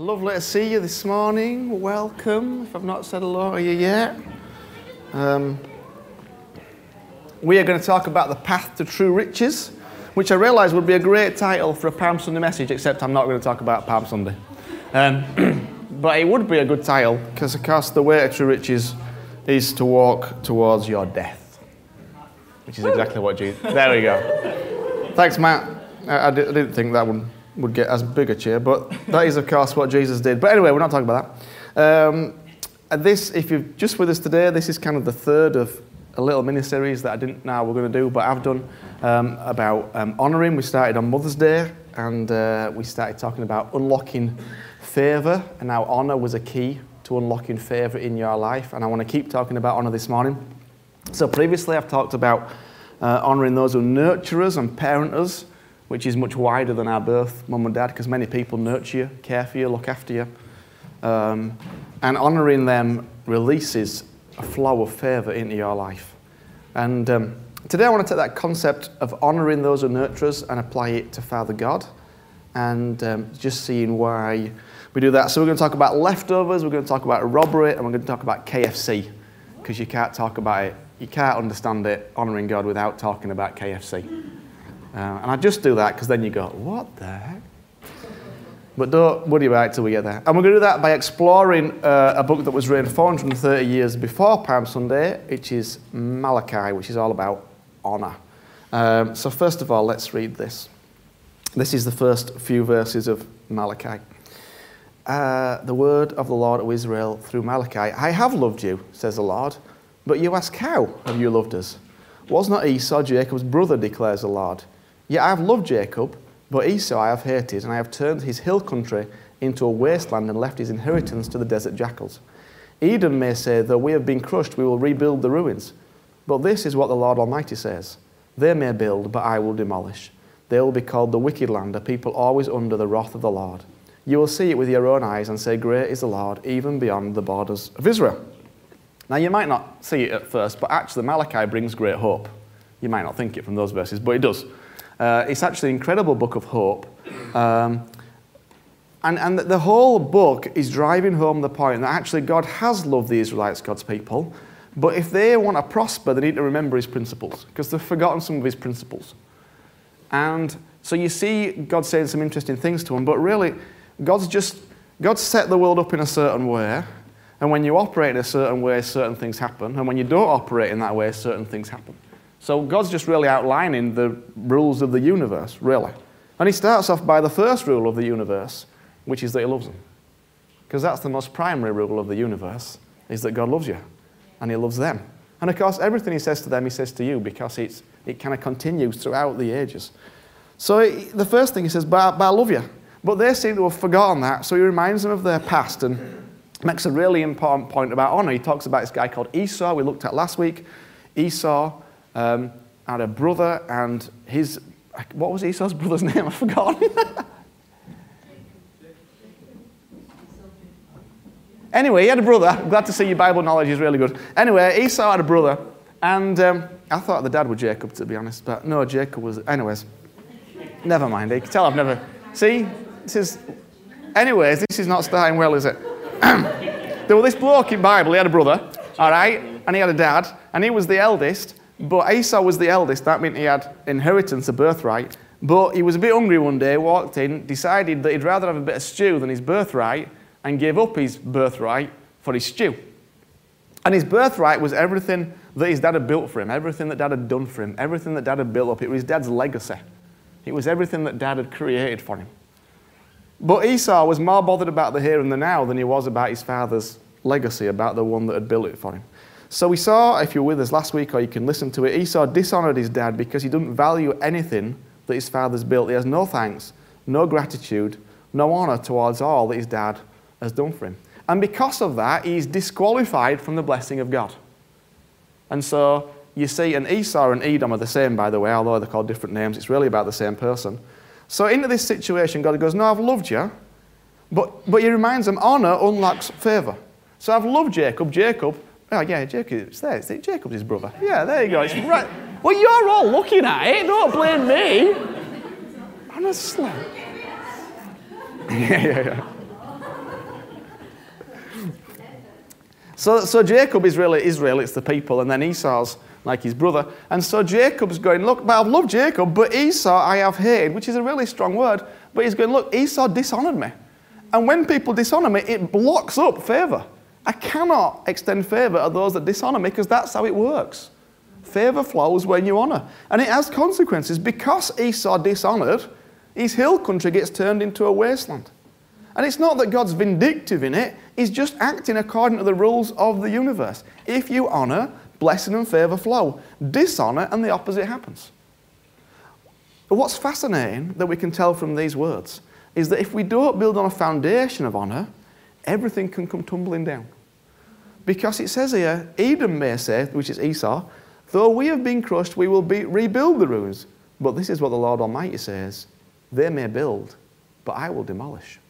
Lovely to see you this morning. Welcome. If I've not said hello to you yet, um, we are going to talk about the path to true riches, which I realise would be a great title for a Palm Sunday message, except I'm not going to talk about Palm Sunday. Um, but it would be a good title because, of course, the way to true riches is to walk towards your death, which is exactly what Jesus. There we go. Thanks, Matt. I, I didn't think that one would get as big a cheer, but that is, of course, what Jesus did. But anyway, we're not talking about that. Um, this, if you're just with us today, this is kind of the third of a little mini series that I didn't know we're going to do, but I've done um, about um, honouring. We started on Mother's Day, and uh, we started talking about unlocking favour, and how honour was a key to unlocking favour in your life. And I want to keep talking about honour this morning. So previously, I've talked about uh, honouring those who nurture us and parent us which is much wider than our birth, mum and dad, because many people nurture you, care for you, look after you. Um, and honouring them releases a flow of favour into your life. And um, today I want to take that concept of honouring those who nurture us and apply it to Father God and um, just seeing why we do that. So we're going to talk about leftovers, we're going to talk about robbery, and we're going to talk about KFC because you can't talk about it, you can't understand it, honouring God, without talking about KFC. Uh, and I just do that because then you go, what the heck? But don't worry about it till we get there. And we're going to do that by exploring uh, a book that was written 430 years before Palm Sunday, which is Malachi, which is all about honour. Um, so, first of all, let's read this. This is the first few verses of Malachi. Uh, the word of the Lord of Israel through Malachi I have loved you, says the Lord, but you ask, How have you loved us? Was not Esau Jacob's brother, declares the Lord? Yet I have loved Jacob, but Esau I have hated, and I have turned his hill country into a wasteland and left his inheritance to the desert jackals. Edom may say, Though we have been crushed, we will rebuild the ruins. But this is what the Lord Almighty says They may build, but I will demolish. They will be called the wicked land, a people always under the wrath of the Lord. You will see it with your own eyes and say, Great is the Lord, even beyond the borders of Israel. Now, you might not see it at first, but actually, Malachi brings great hope. You might not think it from those verses, but it does. Uh, it's actually an incredible book of hope. Um, and, and the whole book is driving home the point that actually God has loved the Israelites, God's people, but if they want to prosper, they need to remember his principles because they've forgotten some of his principles. And so you see God saying some interesting things to them, but really, God's just, God's set the world up in a certain way. And when you operate in a certain way, certain things happen. And when you don't operate in that way, certain things happen. So God's just really outlining the rules of the universe, really. And he starts off by the first rule of the universe, which is that he loves them. Because that's the most primary rule of the universe, is that God loves you and he loves them. And of course, everything he says to them, he says to you because it's, it kind of continues throughout the ages. So the first thing he says, but, but I love you. But they seem to have forgotten that, so he reminds them of their past and makes a really important point about honor. He talks about this guy called Esau, we looked at last week. Esau um, had a brother, and his what was Esau's brother's name? I forgot. anyway, he had a brother. I'm glad to see your Bible knowledge is really good. Anyway, Esau had a brother, and um, I thought the dad was Jacob, to be honest, but no, Jacob was. Anyways, never mind. You can tell I've never. See, this is. Anyways, this is not starting well, is it? there was this bloke in Bible. He had a brother, all right, and he had a dad, and he was the eldest. But Esau was the eldest, that meant he had inheritance, a birthright. But he was a bit hungry one day, walked in, decided that he'd rather have a bit of stew than his birthright, and gave up his birthright for his stew. And his birthright was everything that his dad had built for him, everything that dad had done for him, everything that dad had built up. It was dad's legacy. It was everything that dad had created for him. But Esau was more bothered about the here and the now than he was about his father's legacy, about the one that had built it for him. So we saw, if you're with us last week or you can listen to it, Esau dishonored his dad because he didn't value anything that his father's built. He has no thanks, no gratitude, no honor towards all that his dad has done for him. And because of that, he's disqualified from the blessing of God. And so you see, and Esau and Edom are the same, by the way, although they're called different names. It's really about the same person. So into this situation, God goes, No, I've loved you. But, but he reminds them, honor unlocks favor. So I've loved Jacob. Jacob Oh, yeah, Jacob's there. It's Jacob's brother. Yeah, there you go. It's right. Well, you're all looking at it. Don't blame me. Honestly. yeah, yeah, yeah. So, so Jacob is really Israel, it's the people, and then Esau's like his brother. And so Jacob's going, Look, but I've loved Jacob, but Esau I have hated, which is a really strong word. But he's going, Look, Esau dishonored me. And when people dishonor me, it blocks up favor. I cannot extend favor to those that dishonor me because that's how it works. Favor flows when you honor. And it has consequences. Because Esau dishonored, his hill country gets turned into a wasteland. And it's not that God's vindictive in it, He's just acting according to the rules of the universe. If you honor, blessing and favor flow. Dishonor, and the opposite happens. But what's fascinating that we can tell from these words is that if we don't build on a foundation of honor, everything can come tumbling down. Because it says here, Edom may say, which is Esau, though we have been crushed, we will be, rebuild the ruins. But this is what the Lord Almighty says they may build, but I will demolish.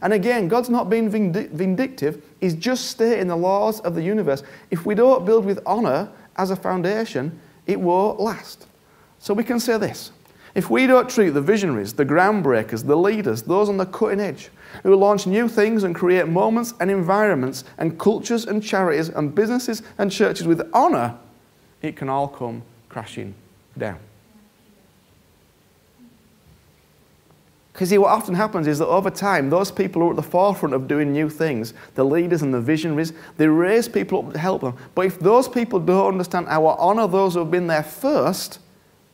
And again, God's not being vindictive, He's just stating the laws of the universe. If we don't build with honor as a foundation, it won't last. So we can say this if we don't treat the visionaries, the groundbreakers, the leaders, those on the cutting edge, who launch new things and create moments and environments and cultures and charities and businesses and churches with honor, it can all come crashing down. Because see, what often happens is that over time, those people who are at the forefront of doing new things, the leaders and the visionaries, they raise people up to help them. But if those people don't understand how to honour those who have been there first,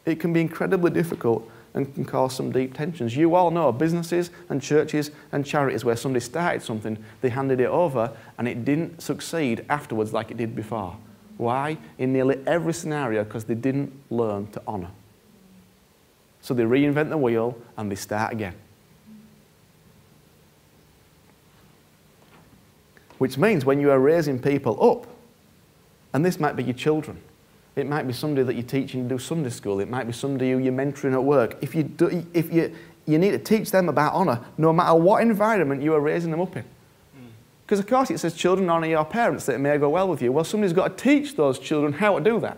it can be incredibly difficult and can cause some deep tensions. You all know businesses and churches and charities where somebody started something, they handed it over, and it didn't succeed afterwards like it did before. Why? In nearly every scenario, because they didn't learn to honour. So they reinvent the wheel and they start again. Which means when you are raising people up, and this might be your children, it might be somebody that you're teaching to do Sunday school, it might be somebody who you're mentoring at work. If you, do, if you, you need to teach them about honour, no matter what environment you are raising them up in. Because, of course, it says children honour your parents that it may go well with you. Well, somebody's got to teach those children how to do that.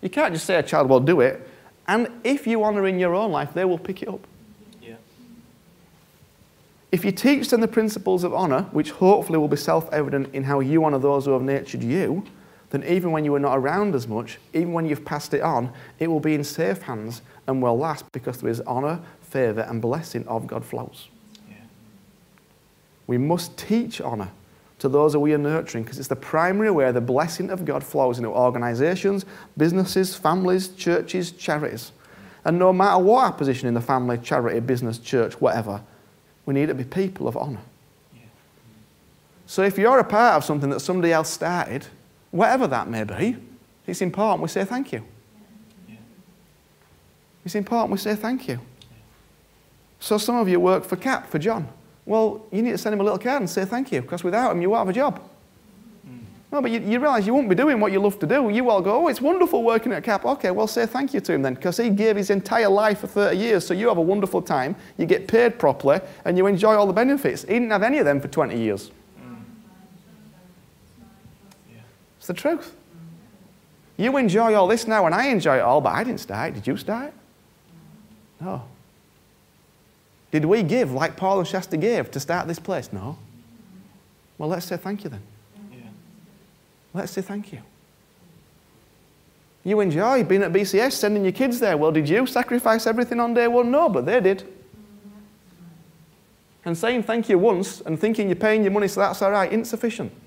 You can't just say a child, will do it. And if you honour in your own life, they will pick it up. Yeah. If you teach them the principles of honour, which hopefully will be self evident in how you honour those who have nurtured you, then even when you are not around as much, even when you've passed it on, it will be in safe hands and will last because there is honour, favour, and blessing of God flows. Yeah. We must teach honour to those that we are nurturing because it's the primary way the blessing of God flows into organizations, businesses, families, churches, charities. And no matter what our position in the family, charity, business, church, whatever, we need to be people of honour. Yeah. So if you're a part of something that somebody else started, whatever that may be, it's important we say thank you. It's important we say thank you. So some of you work for CAP, for John. Well, you need to send him a little card and say thank you, because without him, you won't have a job. Mm. No, but you, you realise you won't be doing what you love to do. You all go, oh, it's wonderful working at CAP. Okay, well, say thank you to him then, because he gave his entire life for 30 years, so you have a wonderful time, you get paid properly, and you enjoy all the benefits. He didn't have any of them for 20 years. It's the truth. You enjoy all this now, and I enjoy it all, but I didn't start. Did you start? No. Did we give like Paul and Shasta gave to start this place? No. Well, let's say thank you then. Yeah. Let's say thank you. You enjoy being at BCS, sending your kids there. Well, did you sacrifice everything on day one? No, but they did. And saying thank you once and thinking you're paying your money so that's all right isn't sufficient. Mm.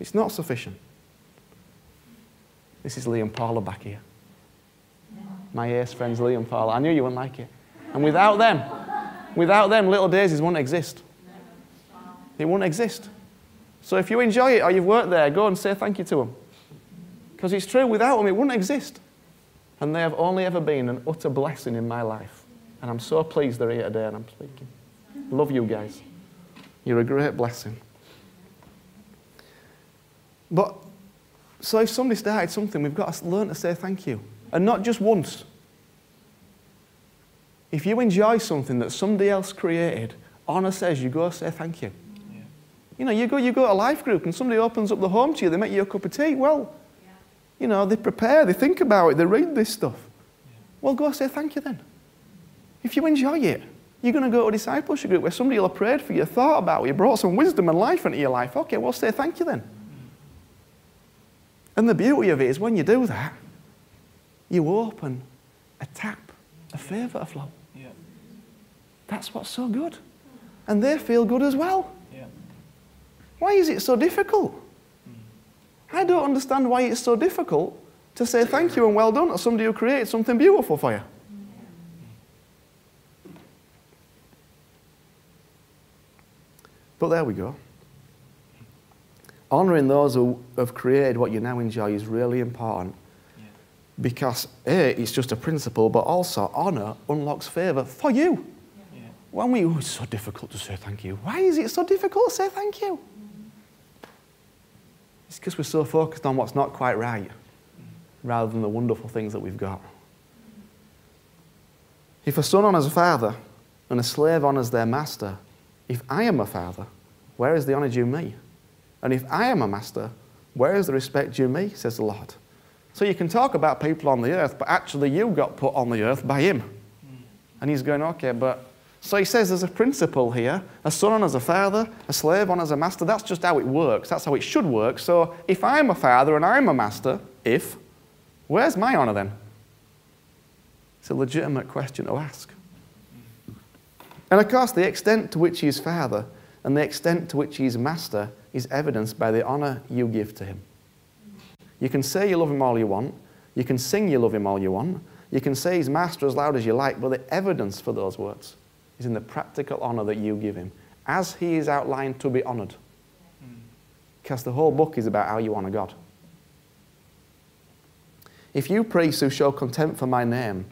It's not sufficient. This is Liam Paula back here. My ace friends, Liam Paula. I knew you wouldn't like it. And without them, without them, Little Daisies wouldn't exist. It wouldn't exist. So if you enjoy it or you've worked there, go and say thank you to them. Because it's true, without them, it wouldn't exist. And they have only ever been an utter blessing in my life. And I'm so pleased they're here today and I'm speaking. Love you guys. You're a great blessing. But, so if somebody started something, we've got to learn to say thank you. And not just once, if you enjoy something that somebody else created, honor says you go say thank you. Yeah. You know, you go, you go to a life group and somebody opens up the home to you, they make you a cup of tea. Well, yeah. you know, they prepare, they think about it, they read this stuff. Yeah. Well, go say thank you then. If you enjoy it, You're going to go to a discipleship group where somebody will have prayed for you, thought about you, brought some wisdom and life into your life. Okay, well, say thank you then. And the beauty of it is when you do that, you open a tap, a favour flow. Yeah. That's what's so good. And they feel good as well. Yeah. Why is it so difficult? Mm. I don't understand why it's so difficult to say thank you and well done to somebody who created something beautiful for you. But there we go. Honouring those who have created what you now enjoy is really important Yeah. because A, it's just a principle, but also honour unlocks favour for you. Yeah. When we, oh, it's so difficult to say thank you. Why is it so difficult to say thank you? It's because we're so focused on what's not quite right mm. rather than the wonderful things that we've got. If a son honours a father and a slave honours their master, if I am a father, where is the honour due me? And if I am a master, where is the respect due me, says the Lord. So you can talk about people on the earth, but actually you got put on the earth by him. And he's going, okay, but. So he says there's a principle here a son honours a father, a slave honours a master. That's just how it works. That's how it should work. So if I'm a father and I'm a master, if, where's my honour then? It's a legitimate question to ask. And of course, the extent to which he is father and the extent to which he is master is evidenced by the honour you give to him. You can say you love him all you want, you can sing you love him all you want, you can say he's master as loud as you like, but the evidence for those words is in the practical honour that you give him, as he is outlined to be honoured. Because the whole book is about how you honour God. If you priests who show contempt for my name,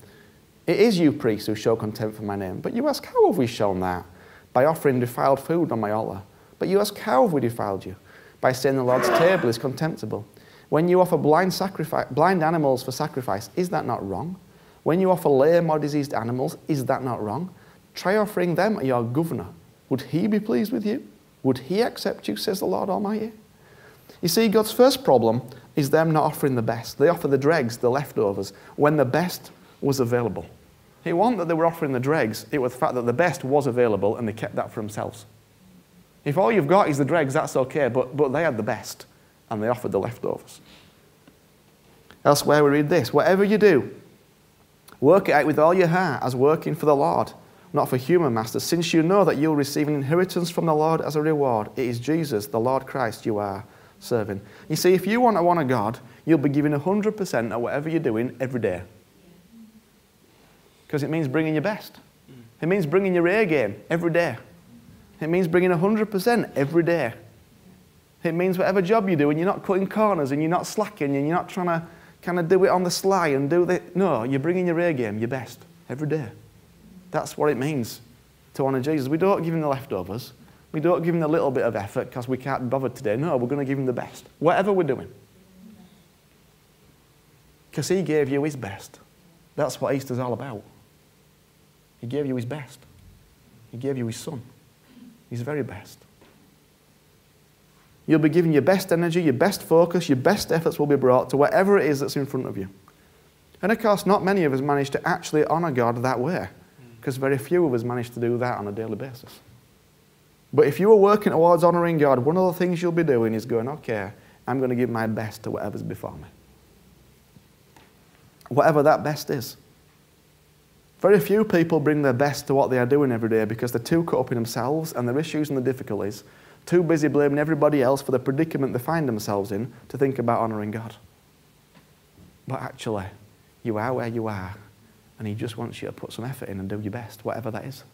it is you priests who show contempt for my name. But you ask, how have we shown that? By offering defiled food on my altar. But you ask, how have we defiled you? By saying the Lord's table is contemptible. When you offer blind, sacrifice, blind animals for sacrifice, is that not wrong? When you offer lame or diseased animals, is that not wrong? Try offering them at your governor. Would he be pleased with you? Would he accept you, says the Lord Almighty? You see, God's first problem is them not offering the best. They offer the dregs, the leftovers, when the best was available. It wasn't that they were offering the dregs, it was the fact that the best was available and they kept that for themselves. If all you've got is the dregs, that's okay, but, but they had the best and they offered the leftovers. Elsewhere, we read this Whatever you do, work it out with all your heart as working for the Lord, not for human masters, since you know that you'll receive an inheritance from the Lord as a reward. It is Jesus, the Lord Christ, you are serving. You see, if you want to honor God, you'll be giving 100% at whatever you're doing every day. Because it means bringing your best. It means bringing your A game every day. It means bringing 100% every day. It means whatever job you do and you're not cutting corners and you're not slacking and you're not trying to kind of do it on the sly and do the. No, you're bringing your A game, your best, every day. That's what it means to honour Jesus. We don't give him the leftovers. We don't give him a little bit of effort because we can't be bothered today. No, we're going to give him the best, whatever we're doing. Because he gave you his best. That's what Easter's all about. He gave you his best. He gave you his son. His very best. You'll be giving your best energy, your best focus, your best efforts will be brought to whatever it is that's in front of you. And of course, not many of us manage to actually honour God that way, because very few of us manage to do that on a daily basis. But if you are working towards honouring God, one of the things you'll be doing is going, okay, I'm going to give my best to whatever's before me. Whatever that best is. Very few people bring their best to what they are doing every day because they're too caught up in themselves and their issues and the difficulties, too busy blaming everybody else for the predicament they find themselves in to think about honouring God. But actually, you are where you are, and He just wants you to put some effort in and do your best, whatever that is.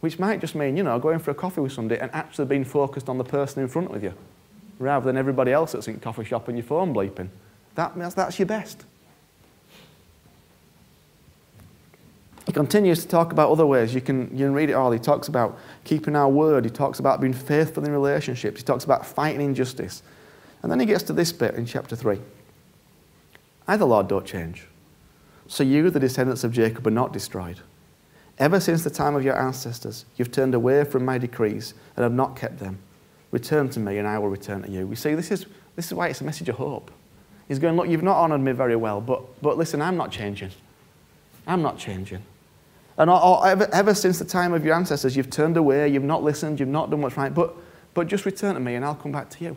Which might just mean, you know, going for a coffee with somebody and actually being focused on the person in front of you rather than everybody else that's in coffee shop and your phone bleeping. That, that's, that's your best. He continues to talk about other ways. You can, you can read it all. He talks about keeping our word. He talks about being faithful in relationships. He talks about fighting injustice. And then he gets to this bit in chapter 3. I, the Lord, don't change. So you, the descendants of Jacob, are not destroyed. Ever since the time of your ancestors, you've turned away from my decrees and have not kept them. Return to me, and I will return to you. We see, this is, this is why it's a message of hope. He's going, Look, you've not honoured me very well, but, but listen, I'm not changing. I'm not changing. And ever, ever since the time of your ancestors, you've turned away, you've not listened, you've not done what's right, but, but just return to me and I'll come back to you.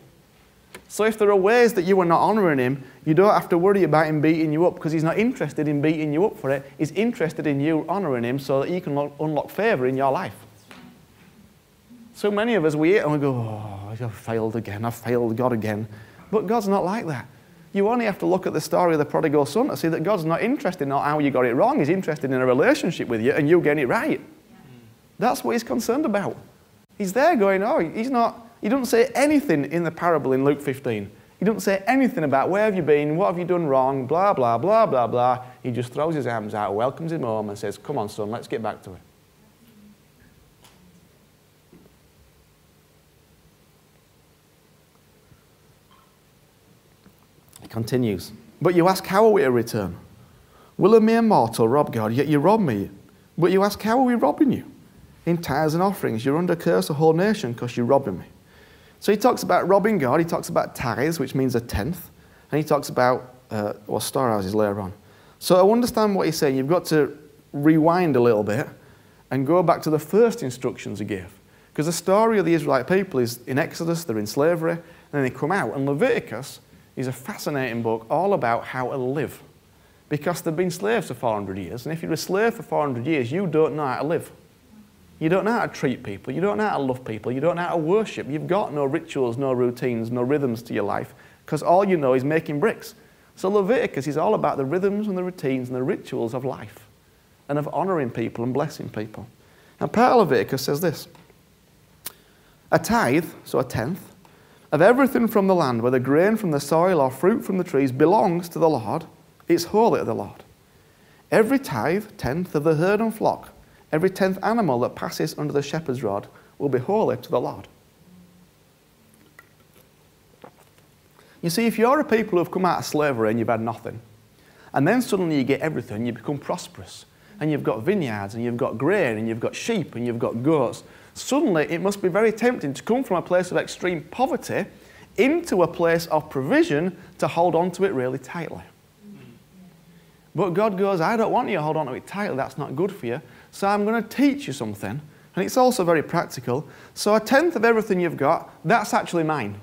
So if there are ways that you are not honouring him, you don't have to worry about him beating you up because he's not interested in beating you up for it. He's interested in you honouring him so that he can unlock favour in your life. So many of us, we eat and we go, oh, I've failed again, I've failed God again. But God's not like that. You only have to look at the story of the prodigal son to see that God's not interested in how you got it wrong. He's interested in a relationship with you and you getting it right. That's what he's concerned about. He's there going, oh, he's not, he doesn't say anything in the parable in Luke 15. He doesn't say anything about where have you been, what have you done wrong, blah, blah, blah, blah, blah. He just throws his arms out, welcomes him home, and says, Come on, son, let's get back to it. Continues, But you ask, How are we to return? Will a mere mortal rob God? Yet you rob me. But you ask, How are we robbing you? In tithes and offerings, you're under curse, a whole nation, because you're robbing me. So he talks about robbing God, he talks about tithes, which means a tenth, and he talks about, uh, well, storehouses later on. So I understand what he's saying. You've got to rewind a little bit and go back to the first instructions he gave. Because the story of the Israelite people is in Exodus, they're in slavery, and then they come out. And Leviticus is a fascinating book all about how to live. Because they've been slaves for 400 years, and if you're a slave for 400 years, you don't know how to live. You don't know how to treat people. You don't know how to love people. You don't know how to worship. You've got no rituals, no routines, no rhythms to your life because all you know is making bricks. So Leviticus is all about the rhythms and the routines and the rituals of life and of honoring people and blessing people. And part of Leviticus says this A tithe, so a tenth, of everything from the land, whether grain from the soil or fruit from the trees, belongs to the Lord. It's holy to the Lord. Every tithe, tenth of the herd and flock, Every tenth animal that passes under the shepherd's rod will be holy to the Lord. You see, if you're a people who've come out of slavery and you've had nothing, and then suddenly you get everything, you become prosperous, and you've got vineyards, and you've got grain, and you've got sheep, and you've got goats, suddenly it must be very tempting to come from a place of extreme poverty into a place of provision to hold on to it really tightly. But God goes, I don't want you to hold on to it tightly, that's not good for you. So I'm going to teach you something. And it's also very practical. So a tenth of everything you've got, that's actually mine.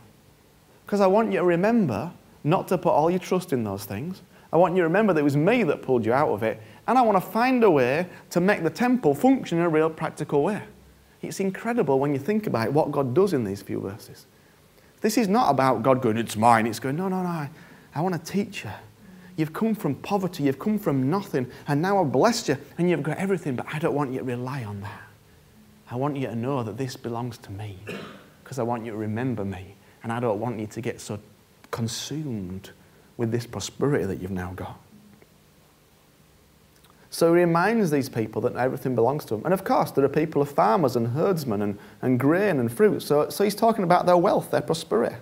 Because I want you to remember not to put all your trust in those things. I want you to remember that it was me that pulled you out of it. And I want to find a way to make the temple function in a real practical way. It's incredible when you think about it, what God does in these few verses. This is not about God going, it's mine. It's going, no, no, no. I want to teach you. You've come from poverty, you've come from nothing, and now I've blessed you and you've got everything, but I don't want you to rely on that. I want you to know that this belongs to me because I want you to remember me, and I don't want you to get so consumed with this prosperity that you've now got. So he reminds these people that everything belongs to them. And of course, there are people of farmers and herdsmen and, and grain and fruit. So, so he's talking about their wealth, their prosperity.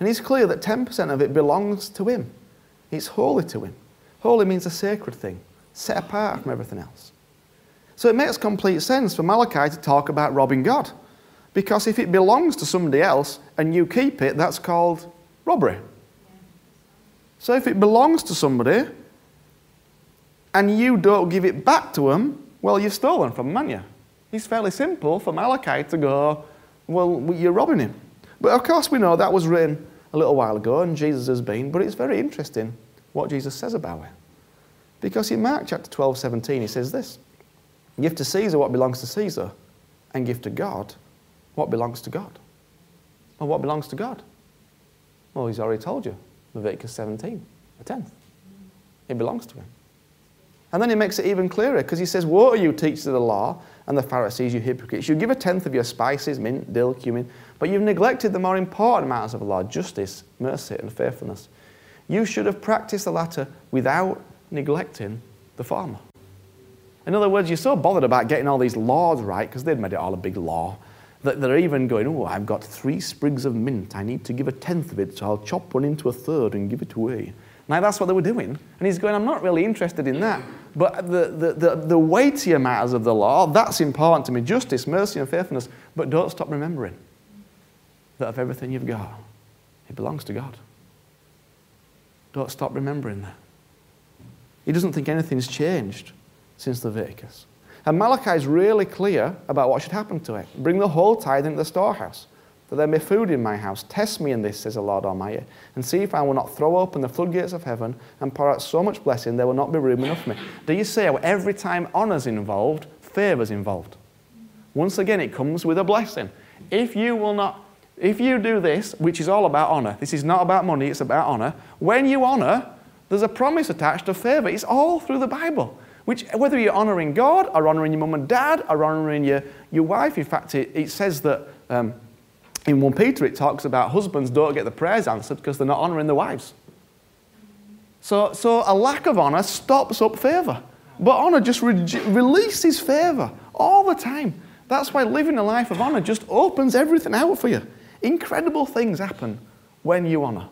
And he's clear that 10% of it belongs to him. It's holy to him. Holy means a sacred thing, set apart from everything else. So it makes complete sense for Malachi to talk about robbing God. Because if it belongs to somebody else and you keep it, that's called robbery. So if it belongs to somebody and you don't give it back to them, well, you've stolen from them, haven't you? It's fairly simple for Malachi to go, well, you're robbing him. But of course, we know that was written a little while ago, and Jesus has been, but it's very interesting what Jesus says about it. Because in Mark chapter 12, 17, he says this Give to Caesar what belongs to Caesar, and give to God what belongs to God. Well, what belongs to God? Well, he's already told you Leviticus 17, a tenth. It belongs to him. And then he makes it even clearer because he says, What are you, teachers of the law and the Pharisees, you hypocrites! You give a tenth of your spices, mint, dill, cumin, but you've neglected the more important matters of the law justice, mercy, and faithfulness. You should have practiced the latter without neglecting the former. In other words, you're so bothered about getting all these laws right, because they'd made it all a big law, that they're even going, Oh, I've got three sprigs of mint. I need to give a tenth of it, so I'll chop one into a third and give it away. Now, that's what they were doing. And he's going, I'm not really interested in that. But the, the, the, the weightier matters of the law, that's important to me justice, mercy, and faithfulness. But don't stop remembering that of everything you've got, it belongs to God. Don't stop remembering that. He doesn't think anything's changed since Leviticus. And Malachi is really clear about what should happen to it. Bring the whole tithe into the storehouse, that there may be food in my house. Test me in this, says the Lord Almighty, and see if I will not throw open the floodgates of heaven and pour out so much blessing there will not be room enough for me. Do you see how every time honour's involved, favour's involved? Once again, it comes with a blessing. If you will not, if you do this, which is all about honour, this is not about money, it's about honour. When you honour, there's a promise attached of favour. It's all through the Bible. Which, whether you're honouring God or honouring your mum and dad or honouring your, your wife, in fact, it, it says that um, in 1 Peter it talks about husbands don't get the prayers answered because they're not honouring their wives. So, so a lack of honour stops up favour. But honour just re- releases favour all the time. That's why living a life of honour just opens everything out for you. Incredible things happen when you honour.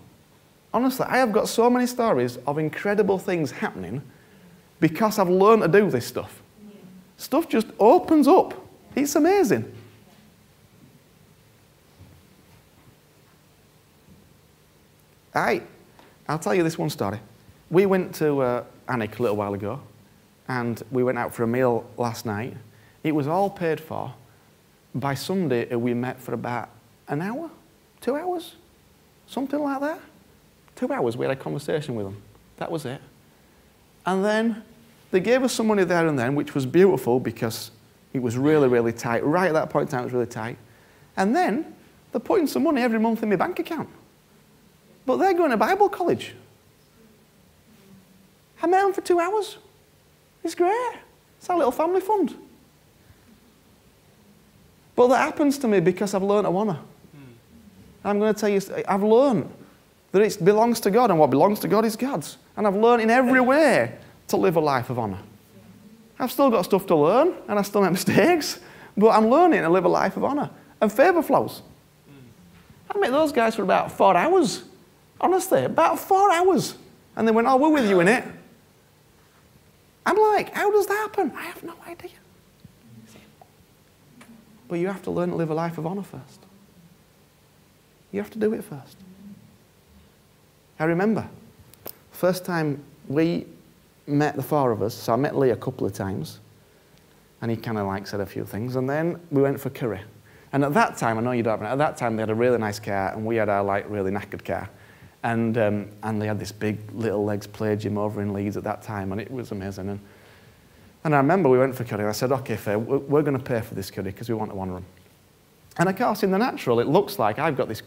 Honestly, I have got so many stories of incredible things happening because I've learned to do this stuff. Stuff just opens up. It's amazing. I, I'll tell you this one story. We went to uh, a little while ago, and we went out for a meal last night. It was all paid for by somebody who we met for about an hour, two hours, something like that. Two hours, we had a conversation with them. That was it. And then they gave us some money there and then, which was beautiful because it was really, really tight. Right at that point in time, it was really tight. And then they're putting some money every month in my bank account. But they're going to Bible college. I met them for two hours. It's great. It's our little family fund. But that happens to me because I've learned to honour. Hmm. I'm going to tell you, I've learned that it belongs to God, and what belongs to God is God's. And I've learned in every way to live a life of honour. I've still got stuff to learn, and I still make mistakes, but I'm learning to live a life of honour. And favour flows. Hmm. I met those guys for about four hours. Honestly, about four hours. And they went, Oh, we're with you in it. I'm like, How does that happen? I have no idea. But you have to learn to live a life of honour first. You have to do it first. I remember, first time we met the four of us, so I met Lee a couple of times, and he kind of like said a few things, and then we went for curry. And at that time, I know you don't, but at that time they had a really nice car, and we had our like really knackered car. And, um, and they had this big little legs play gym over in Leeds at that time, and it was amazing. And, and I remember we went for curry, and I said, okay, fair, we're going to pay for this curry because we want to honour them. And of course, in the natural, it looks like I've got this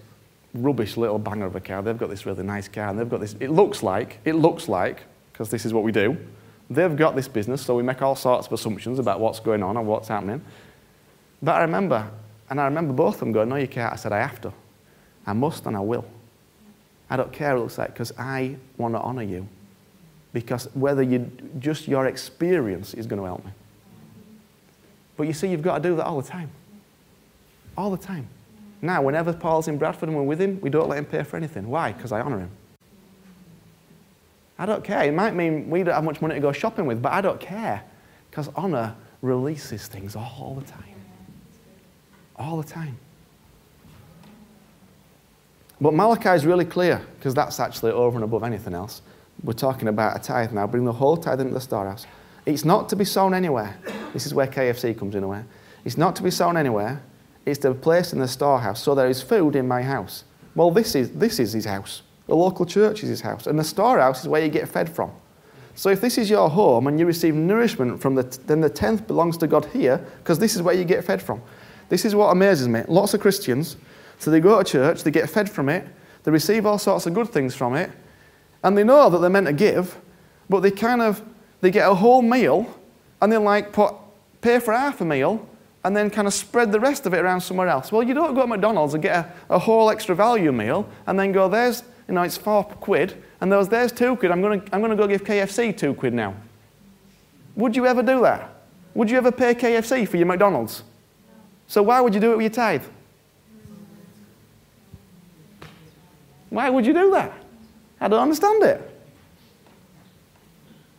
rubbish little banger of a car. They've got this really nice car, and they've got this. It looks like, it looks like, because this is what we do. They've got this business, so we make all sorts of assumptions about what's going on and what's happening. But I remember, and I remember both of them going, No, you can't. I said, I have to. I must and I will. I don't care what it looks like because I want to honour you. Because whether you just your experience is going to help me. But you see, you've got to do that all the time. All the time. Now, whenever Paul's in Bradford and we're with him, we don't let him pay for anything. Why? Because I honour him. I don't care. It might mean we don't have much money to go shopping with, but I don't care because honour releases things all the time. All the time. But Malachi is really clear because that's actually over and above anything else. We're talking about a tithe now. Bring the whole tithe into the storehouse. It's not to be sown anywhere. This is where KFC comes in a way. It's not to be sown anywhere It's to place in the storehouse so there is food in my house. Well, this is, this is his house. The local church is his house. And the storehouse is where you get fed from. So if this is your home and you receive nourishment from the, then the tenth belongs to God here because this is where you get fed from. This is what amazes me. Lots of Christians, so they go to church, they get fed from it, they receive all sorts of good things from it, and they know that they're meant to give, but they kind of, they get a whole meal and they like put, pay for half a meal and then kind of spread the rest of it around somewhere else. Well, you don't go to McDonald's and get a, a whole extra value meal and then go, there's, you know, it's four quid, and there's, there's two quid. I'm going to I'm to go give KFC two quid now. Would you ever do that? Would you ever pay KFC for your McDonald's? So why would you do it with your tithe? Why would you do that? I don't understand it.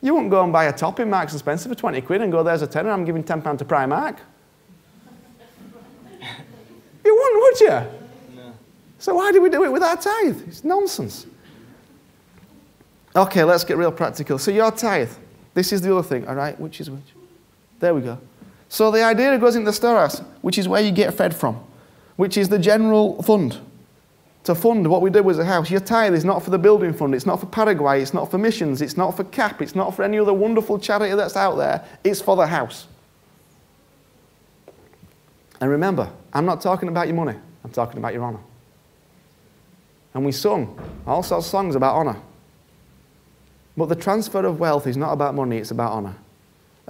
You wouldn't go and buy a top in Marks and Spencer for 20 quid and go, there's a tenner, I'm giving £10 to Primark. You wouldn't, would you? No. So why do we do it with our tithe? It's nonsense. Okay, let's get real practical. So your tithe, This is the other thing, all right? Which is which? There we go. So the idea goes into the storehouse, which is where you get fed from, which is the general fund. To fund what we do as a house. Your tithe is not for the building fund, it's not for Paraguay, it's not for missions, it's not for CAP, it's not for any other wonderful charity that's out there, it's for the house. And remember, I'm not talking about your money, I'm talking about your honour. And we sung all sorts of songs about honour. But the transfer of wealth is not about money, it's about honour.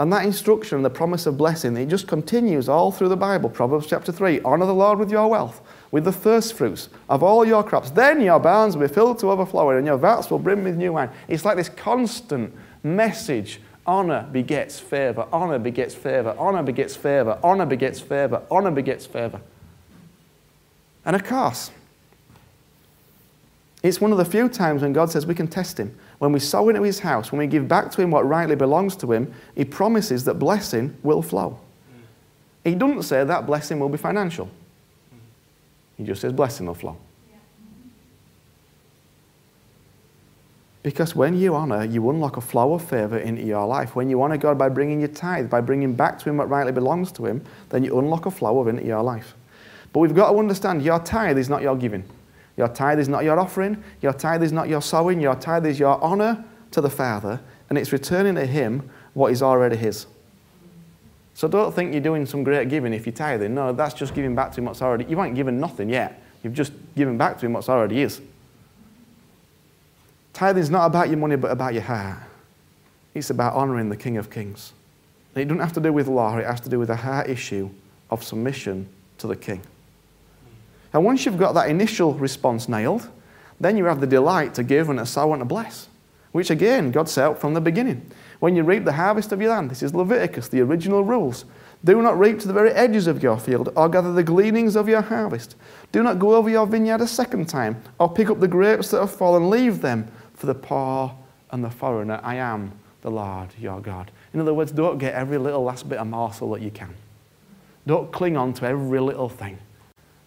And that instruction, and the promise of blessing, it just continues all through the Bible. Proverbs chapter 3 Honour the Lord with your wealth, with the first fruits of all your crops. Then your barns will be filled to overflowing, and your vats will brim with new wine. It's like this constant message Honor begets favor. Honor begets favor. Honor begets favor. Honor begets favor. Honor begets favor. And of course, it's one of the few times when God says we can test him. When we sow into his house, when we give back to him what rightly belongs to him, he promises that blessing will flow. He doesn't say that blessing will be financial. He just says blessing will flow. Because when you honor, you unlock a flow of favor into your life. When you honor God by bringing your tithe, by bringing back to Him what rightly belongs to Him, then you unlock a flow of into your life. But we've got to understand your tithe is not your giving. Your tithe is not your offering. Your tithe is not your sowing. Your tithe is your honor to the Father, and it's returning to Him what is already His. So don't think you're doing some great giving if you're tithing. No, that's just giving back to Him what's already. You ain't given nothing yet. You've just given back to Him what's already His. Tithing is not about your money, but about your heart. It's about honoring the King of Kings. It doesn't have to do with law, it has to do with a heart issue of submission to the King. And once you've got that initial response nailed, then you have the delight to give and to sow and to bless, which again, God set from the beginning. When you reap the harvest of your land, this is Leviticus, the original rules. Do not reap to the very edges of your field, or gather the gleanings of your harvest. Do not go over your vineyard a second time, or pick up the grapes that have fallen. Leave them for the poor and the foreigner. I am the Lord your God. In other words, don't get every little last bit of morsel that you can. Don't cling on to every little thing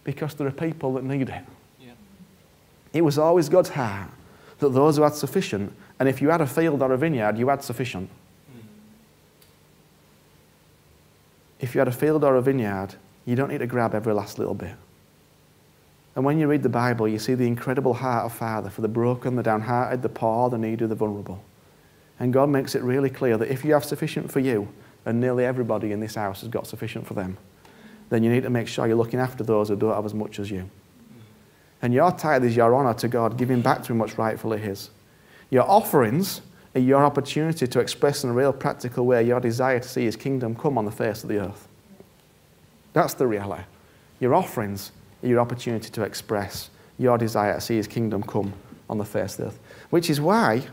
because there are people that need it. Yeah. It was always God's heart that those who had sufficient, and if you had a field or a vineyard, you had sufficient. Mm. If you had a field or a vineyard, you don't need to grab every last little bit. And when you read the Bible, you see the incredible heart of Father for the broken, the downhearted, the poor, the needy, the vulnerable. And God makes it really clear that if you have sufficient for you, and nearly everybody in this house has got sufficient for them, then you need to make sure you're looking after those who don't have as much as you. And your tithe is your honour to God, giving back to Him what's rightfully His. Your offerings are your opportunity to express in a real practical way your desire to see His kingdom come on the face of the earth. That's the reality. Your offerings are your opportunity to express your desire to see his kingdom come on the face of the earth. Which is why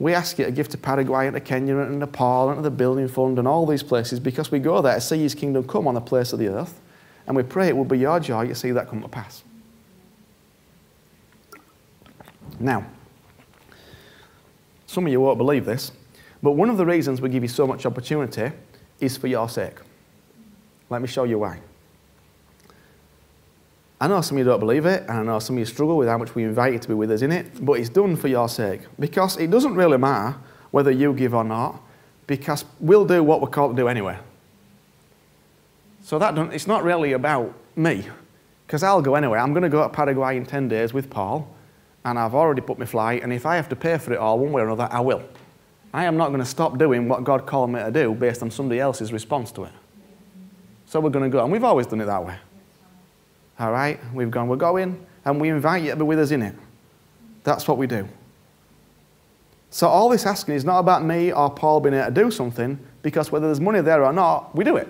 we ask you to give to Paraguay and to Kenya and to Nepal and to the Building Fund and all these places because we go there to see his kingdom come on the place of the earth. And we pray it will be your joy to see that come to pass. Now, some of you won't believe this, but one of the reasons we give you so much opportunity is for your sake. Let me show you why. I know some of you don't believe it, and I know some of you struggle with how much we invite you to be with us in it, but it's done for your sake. Because it doesn't really matter whether you give or not, because we'll do what we're called to do anyway. So that it's not really about me, because I'll go anyway. I'm going to go to Paraguay in 10 days with Paul, and I've already put my flight, and if I have to pay for it all one way or another, I will. I am not going to stop doing what God called me to do based on somebody else's response to it. So we're going to go, and we've always done it that way. All right? We've gone, we're going, and we invite you to be with us in it. That's what we do. So all this asking is not about me or Paul being able to do something, because whether there's money there or not, we do it.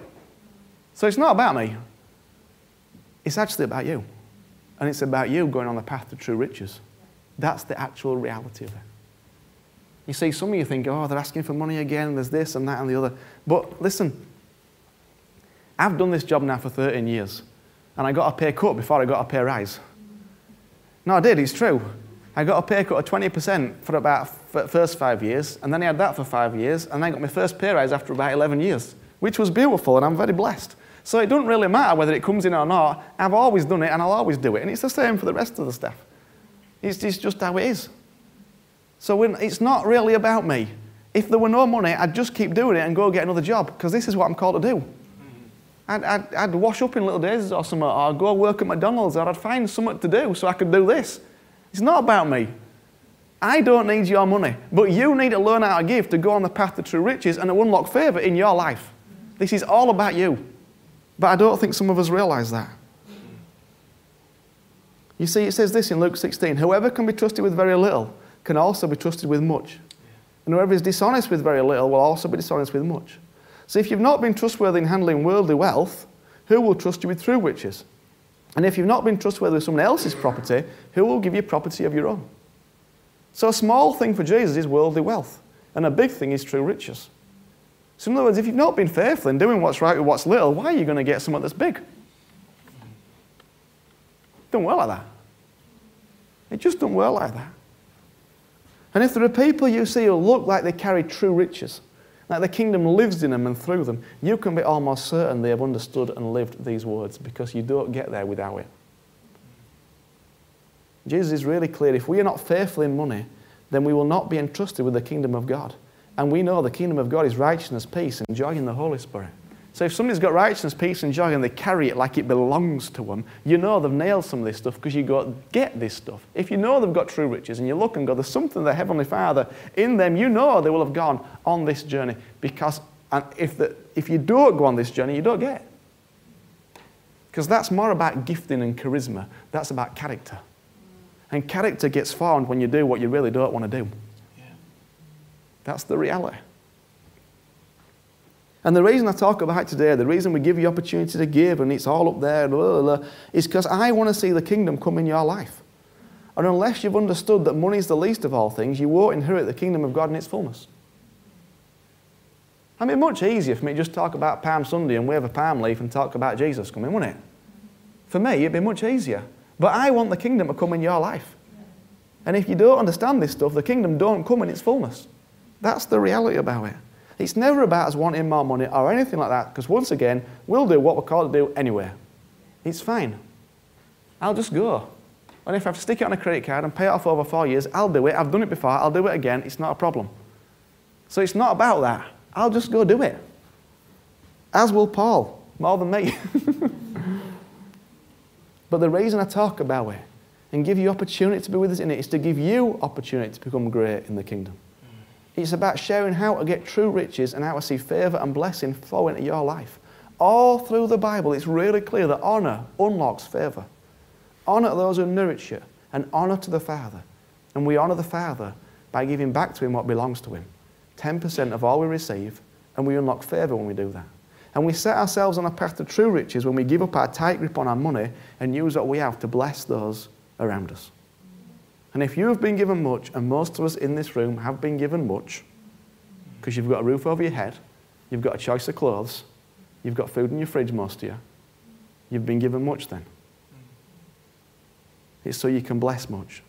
So it's not about me. It's actually about you. And it's about you going on the path to true riches. That's the actual reality of it. You see, some of you think, oh, they're asking for money again, there's this and that and the other. But listen, I've done this job now for 13 years and I got a pay cut before I got a pay rise. No, I did, it's true. I got a pay cut of 20% for about f- first five years, and then I had that for five years, and then I got my first pay rise after about 11 years, which was beautiful, and I'm very blessed. So it doesn't really matter whether it comes in or not. I've always done it, and I'll always do it. And it's the same for the rest of the staff. It's, it's just how it is. So it's not really about me. If there were no money, I'd just keep doing it and go get another job because this is what I'm called to do. I'd, I'd, I'd, wash up in little days or something, or I'd go work at McDonald's, or I'd find something to do so I could do this. It's not about me. I don't need your money, but you need to learn how to give to go on the path to true riches and to unlock favor in your life. This is all about you. But I don't think some of us realize that. You see, it says this in Luke 16 Whoever can be trusted with very little can also be trusted with much. And whoever is dishonest with very little will also be dishonest with much. So if you've not been trustworthy in handling worldly wealth, who will trust you with true riches? And if you've not been trustworthy with someone else's property, who will give you property of your own? So a small thing for Jesus is worldly wealth, and a big thing is true riches. So in other words, if you've not been faithful in doing what's right with what's little, why are you going to get something that's big? Don't work like that. It just don't work like that. And if there are people you see who look like they carry true riches, like the kingdom lives in them and through them, you can be almost certain they have understood and lived these words because you don't get there without it. Jesus is really clear. If we are not faithful in money, then we will not be entrusted with the kingdom of God. And we know the kingdom of God is righteousness, peace, and joy in the Holy Spirit. So if somebody's got righteousness, peace, and joy and they carry it like it belongs to them, you know they've nailed some of this stuff because you go, get this stuff. If you know they've got true riches and you look and go, there's something the Heavenly Father in them, you know they will have gone on this journey because and if, the, if you don't go on this journey, you don't get. Because that's more about gifting and charisma. That's about character. And character gets formed when you do what you really don't want to do. Yeah. That's the reality. And the reason I talk about it today, the reason we give you opportunity to give and it's all up there, blah, blah, blah, is because I want to see the kingdom come in your life. And unless you've understood that money is the least of all things, you won't inherit the kingdom of God in its fullness. I mean, much easier for me to just talk about Palm Sunday and wave a palm leaf and talk about Jesus coming, wouldn't it? For me, it'd be much easier. But I want the kingdom to come in your life. And if you don't understand this stuff, the kingdom don't come in its fullness. That's the reality about it. It's never about us wanting more money or anything like that, because once again, we'll do what we're called to do anyway. It's fine. I'll just go. And if I have to stick it on a credit card and pay it off over four years, I'll do it. I've done it before. I'll do it again. It's not a problem. So it's not about that. I'll just go do it. As will Paul, more than me. but the reason I talk about it and give you opportunity to be with us in it is to give you opportunity to become great in the kingdom. It's about sharing how to get true riches and how to see favor and blessing flow into your life. All through the Bible, it's really clear that honor unlocks favor. Honor those who nourish you and honor to the Father. And we honor the Father by giving back to Him what belongs to Him 10% of all we receive, and we unlock favor when we do that. And we set ourselves on a path to true riches when we give up our tight grip on our money and use what we have to bless those around us. And if you have been given much, and most of us in this room have been given much, because you've got a roof over your head, you've got a choice of clothes, you've got food in your fridge, most of you, you've been given much then. It's so you can bless much.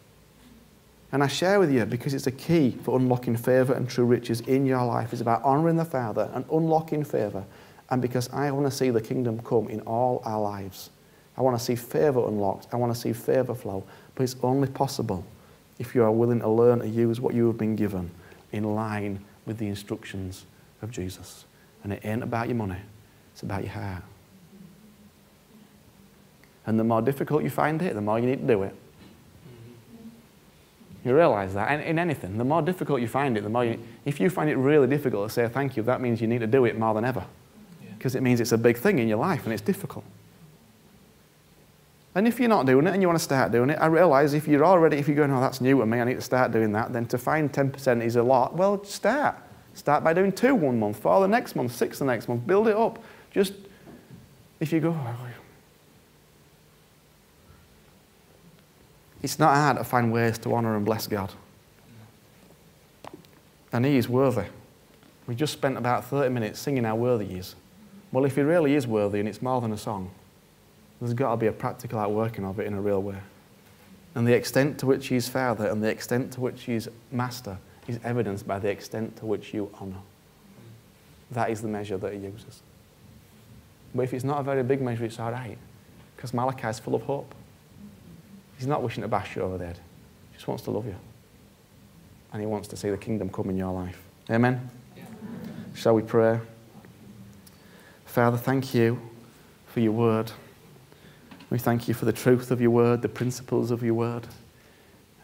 And I share with you because it's a key for unlocking favor and true riches in your life. It's about honoring the Father and unlocking favor. And because I want to see the kingdom come in all our lives. I want to see favor unlocked. I want to see favor flow. But it's only possible if you are willing to learn to use what you have been given in line with the instructions of Jesus. And it ain't about your money, it's about your heart. And the more difficult you find it, the more you need to do it. You realize that and in anything, the more difficult you find it, the more you, if you find it really difficult to say thank you, that means you need to do it more than ever. Because yeah. it means it's a big thing in your life and it's difficult. And if you're not doing it and you want to start doing it, I realize if you're already, if you're going, oh, that's new to me, I need to start doing that, then to find 10% is a lot. Well, start. Start by doing two one month, four the next month, six the next month. Build it up. Just, if you go, oh, it's not hard to find ways to honour and bless God. And He is worthy. We just spent about 30 minutes singing how worthy He is. Well, if He really is worthy and it's more than a song, there's got to be a practical outworking of it in a real way. And the extent to which he's father and the extent to which he's master is evidenced by the extent to which you honour. That is the measure that he uses. But if it's not a very big measure, it's all right. Because Malachi is full of hope. He's not wishing to bash you over the head. He just wants to love you. And he wants to see the kingdom come in your life. Amen. Shall we pray? Father, thank you for your word. We thank you for the truth of your word, the principles of your word.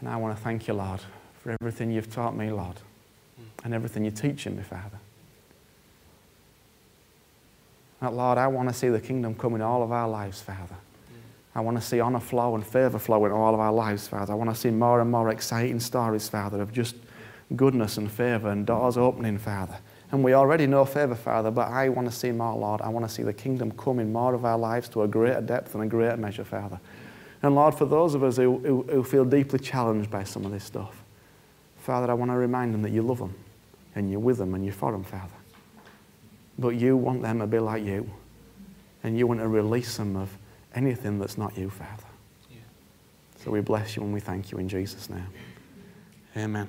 And I want to thank you, Lord, for everything you've taught me, Lord, and everything you're teaching me, Father. That, Lord, I want to see the kingdom come in all of our lives, Father. I want to see honour flow and favour flow in all of our lives, Father. I want to see more and more exciting stories, Father, of just goodness and favour and doors opening, Father. And we already know favour, Father, but I want to see more, Lord. I want to see the kingdom come in more of our lives to a greater depth and a greater measure, Father. And Lord, for those of us who, who, who feel deeply challenged by some of this stuff, Father, I want to remind them that you love them and you're with them and you're for them, Father. But you want them to be like you. And you want to release them of anything that's not you, Father. Yeah. So we bless you and we thank you in Jesus' name. Amen.